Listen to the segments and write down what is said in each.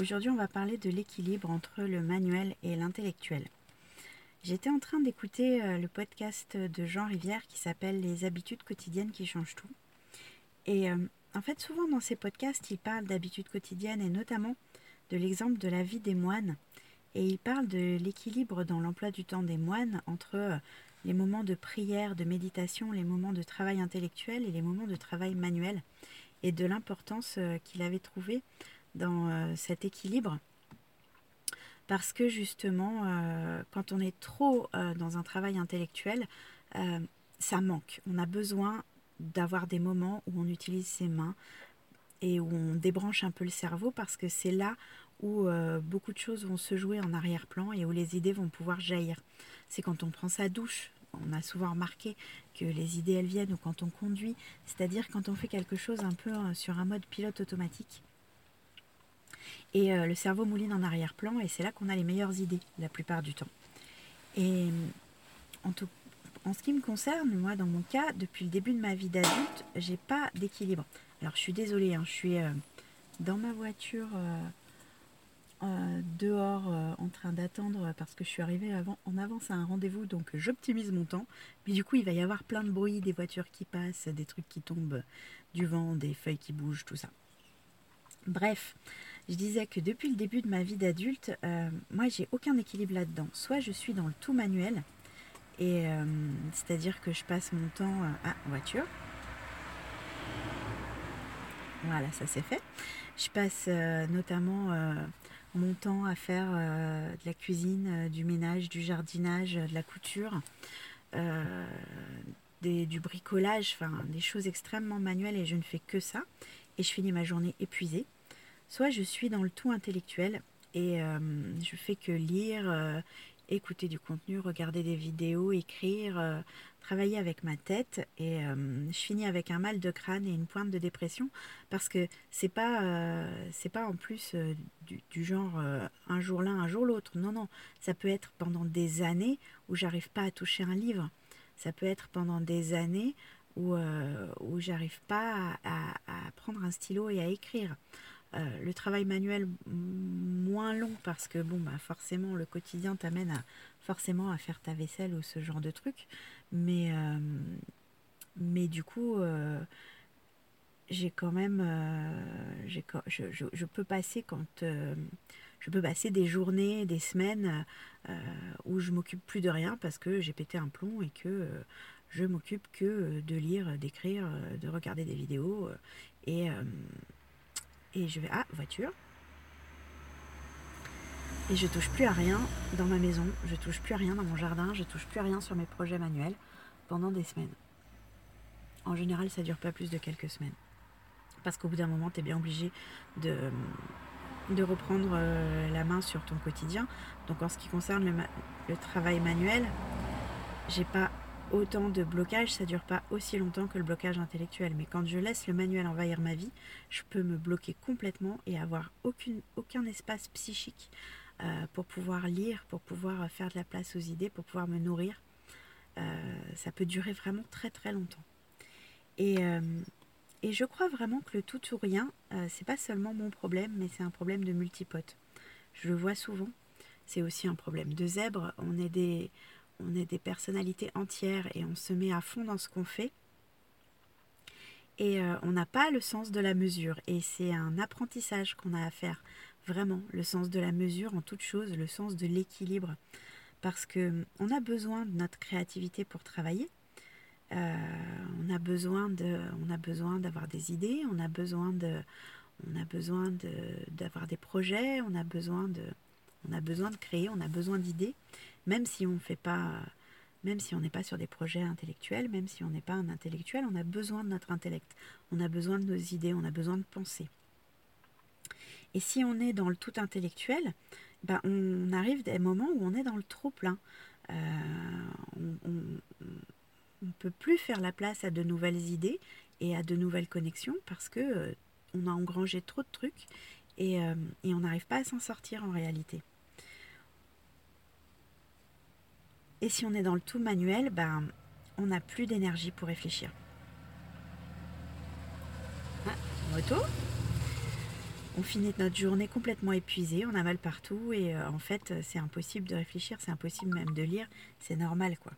Aujourd'hui, on va parler de l'équilibre entre le manuel et l'intellectuel. J'étais en train d'écouter euh, le podcast de Jean Rivière qui s'appelle Les habitudes quotidiennes qui changent tout. Et euh, en fait, souvent dans ces podcasts, il parle d'habitudes quotidiennes et notamment de l'exemple de la vie des moines. Et il parle de l'équilibre dans l'emploi du temps des moines entre euh, les moments de prière, de méditation, les moments de travail intellectuel et les moments de travail manuel, et de l'importance qu'il avait trouvé dans euh, cet équilibre. Parce que justement, euh, quand on est trop euh, dans un travail intellectuel, ça manque. On a besoin d'avoir des moments où on utilise ses mains et où on débranche un peu le cerveau parce que c'est là où beaucoup de choses vont se jouer en arrière-plan et où les idées vont pouvoir jaillir. C'est quand on prend sa douche. On a souvent remarqué que les idées elles viennent ou quand on conduit, c'est-à-dire quand on fait quelque chose un peu sur un mode pilote automatique. Et euh, le cerveau mouline en arrière-plan et c'est là qu'on a les meilleures idées la plupart du temps. Et en, tout, en ce qui me concerne, moi dans mon cas, depuis le début de ma vie d'adulte, j'ai pas d'équilibre. Alors je suis désolée, hein, je suis euh, dans ma voiture euh, dehors en train d'attendre parce que je suis arrivée en avance à un rendez-vous, donc j'optimise mon temps. Mais du coup, il va y avoir plein de bruit, des voitures qui passent, des trucs qui tombent, du vent, des feuilles qui bougent, tout ça. Bref, je disais que depuis le début de ma vie d'adulte, euh, moi j'ai aucun équilibre là-dedans. Soit je suis dans le tout manuel, et euh, c'est-à-dire que je passe mon temps euh, à voiture. Voilà, ça c'est fait. Je passe notamment mon temps à faire de la cuisine, du ménage, du jardinage, de la couture, du bricolage, enfin des choses extrêmement manuelles et je ne fais que ça. Et je finis ma journée épuisée. Soit je suis dans le tout intellectuel et euh, je fais que lire, euh, écouter du contenu, regarder des vidéos, écrire, euh, travailler avec ma tête et je finis avec un mal de crâne et une pointe de dépression parce que c'est pas c'est pas en plus du, du, genre un jour l'un un jour l'autre. Non non. Ça peut être pendant des années où j'arrive pas à toucher un livre. Ça peut être pendant des années où, où j'arrive pas à, à, prendre un stylo et à écrire. Euh, le travail manuel moins long parce que bon bah forcément le quotidien t'amène à forcément à faire ta vaisselle ou ce genre de truc. Mais euh, mais du coup euh, j'ai quand même j'ai je, je, peux passer quand je peux passer des journées des semaines où je m'occupe plus de rien parce que j'ai pété un plomb et que je m'occupe que de lire d'écrire de regarder des vidéos et et je vais à voiture. Et je touche plus à rien dans ma maison, je touche plus à rien dans mon jardin, je touche plus à rien sur mes projets manuels pendant des semaines. En général, ça dure pas plus de quelques semaines. Parce qu'au bout d'un moment, tu es bien obligé de, de reprendre euh, la main sur ton quotidien. Donc en ce qui concerne le, le travail manuel, j'ai pas autant de blocage, ça dure pas aussi longtemps que le blocage intellectuel. Mais quand je laisse le manuel envahir ma vie, je peux me bloquer complètement et avoir aucun espace psychique euh, pour pouvoir lire, pour pouvoir faire de la place aux idées, pour pouvoir me nourrir. Euh, ça peut durer vraiment très très longtemps. Et, euh, et je crois vraiment que le tout ou rien, c'est pas seulement mon problème, mais c'est un problème de multipote. Je le vois souvent. C'est aussi un problème de zèbre. On est des on est des personnalités entières et on se met à fond dans ce qu'on fait. Et euh, on n'a pas le sens de la mesure. Et c'est un apprentissage qu'on a à faire, vraiment, le sens de la mesure en toute chose, le sens de l'équilibre. Parce que on a besoin de notre créativité pour travailler. Euh, on a besoin de, on a besoin d'avoir des idées, on a besoin de, on a besoin d'avoir des projets, on a besoin de, on a besoin de créer, on a besoin d'idées même si on fait pas, même si on n'est pas sur des projets intellectuels, même si on n'est pas un intellectuel, on a besoin de notre intellect, on a besoin de nos idées, on a besoin de penser. Et si on est dans le tout intellectuel, ben on arrive des moments où on est dans le trop plein. Euh, on ne peut plus faire la place à de nouvelles idées et à de nouvelles connexions parce que euh, on a engrangé trop de trucs euh, et on n'arrive pas à s'en sortir en réalité. Et si on est dans le tout manuel, ben, on n'a plus d'énergie pour réfléchir. Ah, moto. on finit notre journée complètement épuisé, on a mal partout et en fait c'est impossible de réfléchir, c'est impossible même de lire, c'est normal quoi.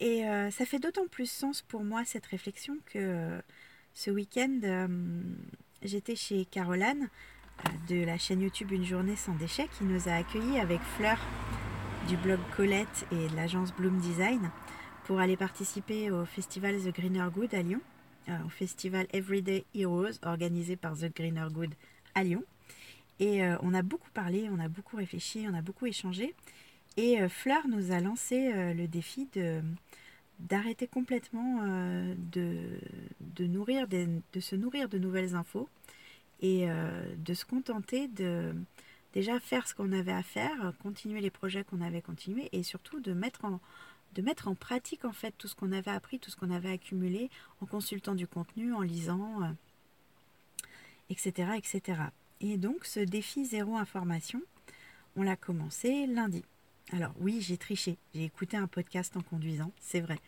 et ça fait d'autant plus sens pour moi cette réflexion que ce week-end j'étais chez Caroline de la chaîne YouTube Une journée sans déchets qui nous a accueillis avec Fleur du blog Colette et de l'agence Bloom Design pour aller participer au festival The Greener Good à Lyon, euh, au festival Everyday Heroes organisé par The Greener Good à Lyon. Et euh, on a beaucoup parlé, on a beaucoup réfléchi, on a beaucoup échangé. Et euh, Fleur nous a lancé le défi de d'arrêter complètement de, de, se nourrir de nouvelles infos et de se contenter de déjà faire ce qu'on avait à faire, continuer les projets qu'on avait continués et surtout de mettre en, de mettre en pratique en fait tout ce qu'on avait appris, tout ce qu'on avait accumulé en consultant du contenu, en lisant, etc., euh, etc. Et donc ce défi zéro information, on l'a commencé lundi. Alors oui, j'ai triché, j'ai écouté un podcast en conduisant, c'est vrai,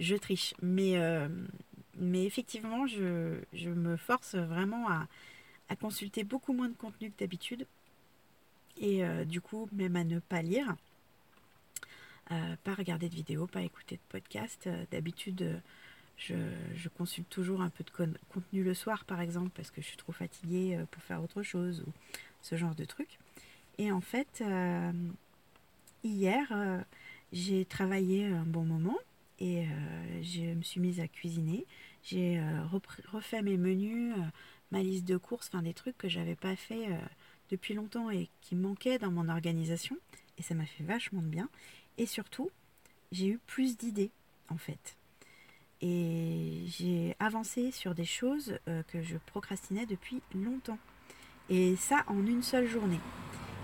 je triche, mais, euh, mais effectivement, je, me force vraiment à, consulter beaucoup moins de contenu que d'habitude et euh, du coup même à ne pas lire. Euh, pas regarder de vidéos, pas écouter de podcast. Euh, d'habitude, euh, je, consulte toujours un peu de contenu le soir, par exemple, parce que je suis trop fatiguée pour faire autre chose ou ce genre de trucs. Et en fait, hier, j'ai travaillé un bon moment et je me suis mise à cuisiner. J'ai refait mes menus, ma liste de courses, des trucs que j'avais pas fait depuis longtemps et qui manquaient dans mon organisation. Et ça m'a fait vachement de bien. Et surtout, j'ai eu plus d'idées, en fait. Et j'ai avancé sur des choses euh, que je procrastinais depuis longtemps. Et ça en une seule journée.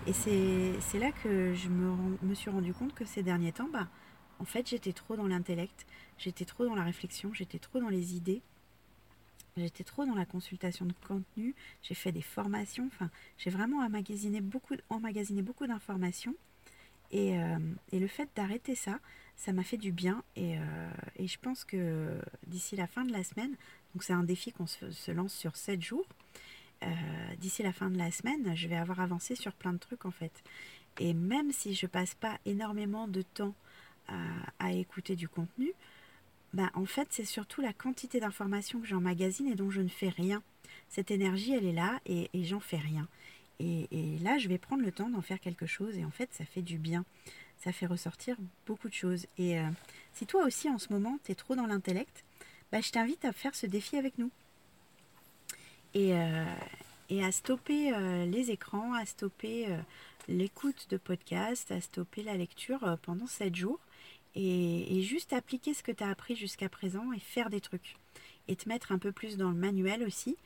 Et c'est là que je me, me, suis rendu compte que ces derniers temps, bah, en fait, j'étais trop dans l'intellect, j'étais trop dans la réflexion, j'étais trop dans les idées, j'étais trop dans la consultation de contenu, j'ai fait des formations, j'ai vraiment emmagasiné beaucoup, d'informations euh, et, le fait d'arrêter ça, ça m'a fait du bien. Et, euh, je pense que d'ici la fin de la semaine, donc c'est un défi qu'on se, lance sur 7 jours, euh, d'ici la fin de la semaine, je vais avoir avancé sur plein de trucs en fait. Et même si je passe pas énormément de temps à, écouter du contenu, ben, en fait c'est surtout la quantité d'informations que j'emmagasine et dont je ne fais rien. Cette énergie, elle est là et, et j'en fais rien. Et, là, je vais prendre le temps d'en faire quelque chose et en fait, ça fait du bien. Ça fait ressortir beaucoup de choses. Et euh, si toi aussi, en ce moment, tu es trop dans l'intellect, bah, je t'invite à faire ce défi avec nous. Et, euh, et à stopper euh, les écrans, à stopper l'écoute de podcasts, à stopper la lecture pendant 7 jours. Et, juste appliquer ce que tu as appris jusqu'à présent et faire des trucs. Et te mettre un peu plus dans le manuel aussi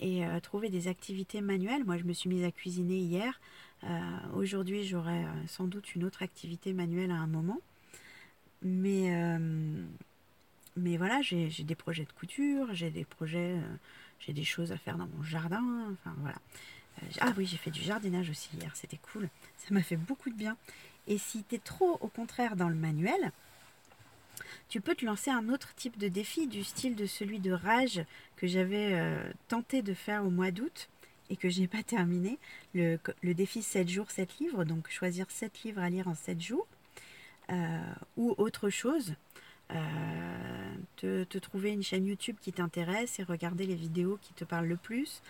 et euh, trouver des activités manuelles. Moi, je me suis mise à cuisiner hier. Euh, aujourd'hui, j'aurai euh, sans doute une autre activité manuelle à un moment. Mais, mais voilà, j'ai des projets de couture, j'ai des projets, j'ai des choses à faire dans mon jardin. Enfin, voilà. ah oui, j'ai fait du jardinage aussi hier, c'était cool. Ça m'a fait beaucoup de bien. Et si tu es trop, au contraire, dans le manuel, tu peux te lancer un autre type de défi du style de celui de rage que j'avais euh, tenté de faire au mois d'août et que je n'ai pas terminé. Le, défi 7 jours, 7 livres, donc choisir 7 livres à lire en 7 jours. Euh, ou autre chose, euh, te, trouver une chaîne YouTube qui t'intéresse et regarder les vidéos qui te parlent le plus,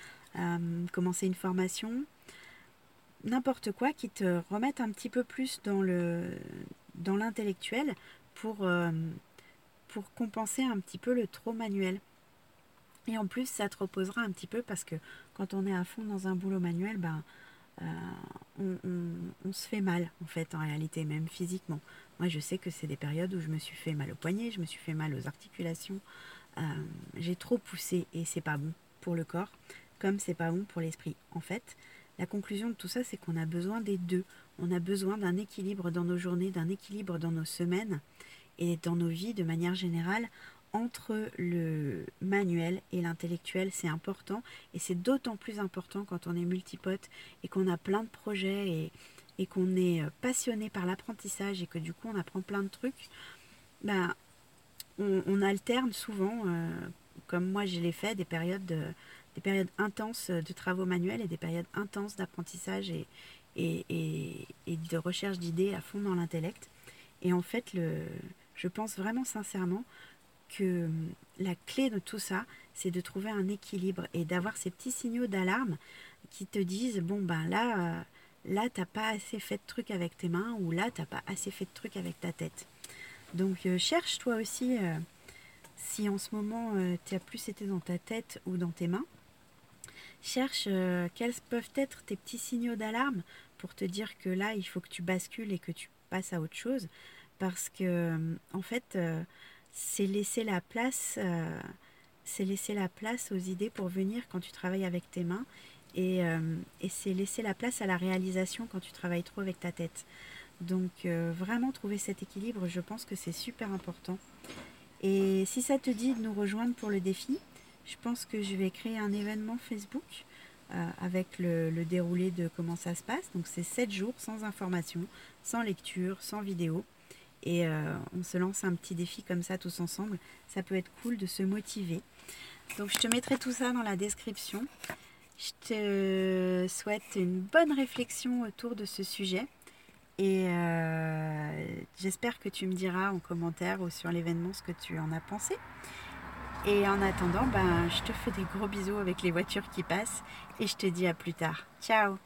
commencer une formation, n'importe quoi qui te remette un petit peu plus dans le dans l'intellectuel pour, pour compenser un petit peu le trop manuel. Et en plus, ça te reposera un petit peu parce que quand on est à fond dans un boulot manuel, ben, euh, on, se fait mal en fait en réalité, même physiquement. Moi, je sais que c'est des périodes où je me suis fait mal au poignet, je me suis fait mal aux articulations. Euh, j'ai trop poussé et c'est pas bon pour le corps, comme c'est pas bon pour l'esprit. En fait, la conclusion de tout ça, c'est qu'on a besoin des deux. On a besoin d'un équilibre dans nos journées, d'un équilibre dans nos semaines et dans nos vies de manière générale entre le manuel et l'intellectuel, c'est important et c'est d'autant plus important quand on est multipote et qu'on a plein de projets et, qu'on est euh, passionné par l'apprentissage et que du coup on apprend plein de trucs. Ben, on, alterne souvent, euh, comme moi je l'ai fait, des périodes de, des périodes intenses de travaux manuels et des périodes intenses d'apprentissage et, et, de recherche d'idées à fond dans l'intellect. Et en fait, le, je pense vraiment sincèrement que la clé de tout ça, c'est de trouver un équilibre et d'avoir ces petits signaux d'alarme qui te disent bon ben là, euh, là t'as pas assez fait de trucs avec tes mains ou là t'as pas assez fait de trucs avec ta tête. Donc euh, cherche toi aussi euh, si en ce moment tu as plus été dans ta tête ou dans tes mains. Cherche quels peuvent être tes petits signaux d'alarme pour te dire que là il faut que tu bascules et que tu passes à autre chose parce que en fait c'est laisser la place c'est laisser la place aux idées pour venir quand tu travailles avec tes mains euh, et, c'est laisser la place à la réalisation quand tu travailles trop avec ta tête. Donc euh, vraiment trouver cet équilibre, je pense que c'est super important. Et si ça te dit de nous rejoindre pour le défi, je pense que je vais créer un événement Facebook euh, avec le, déroulé de comment ça se passe. Donc c'est 7 jours sans information, sans lecture, sans vidéo. Et on se lance un petit défi comme ça tous ensemble. Ça peut être cool de se motiver. Donc je te mettrai tout ça dans la description. Je te souhaite une bonne réflexion autour de ce sujet et euh, j'espère que tu me diras en commentaire ou sur l'événement ce que tu en as pensé. Et en attendant, ben, je te fais des gros bisous avec les voitures qui passent et je te dis à plus tard. Ciao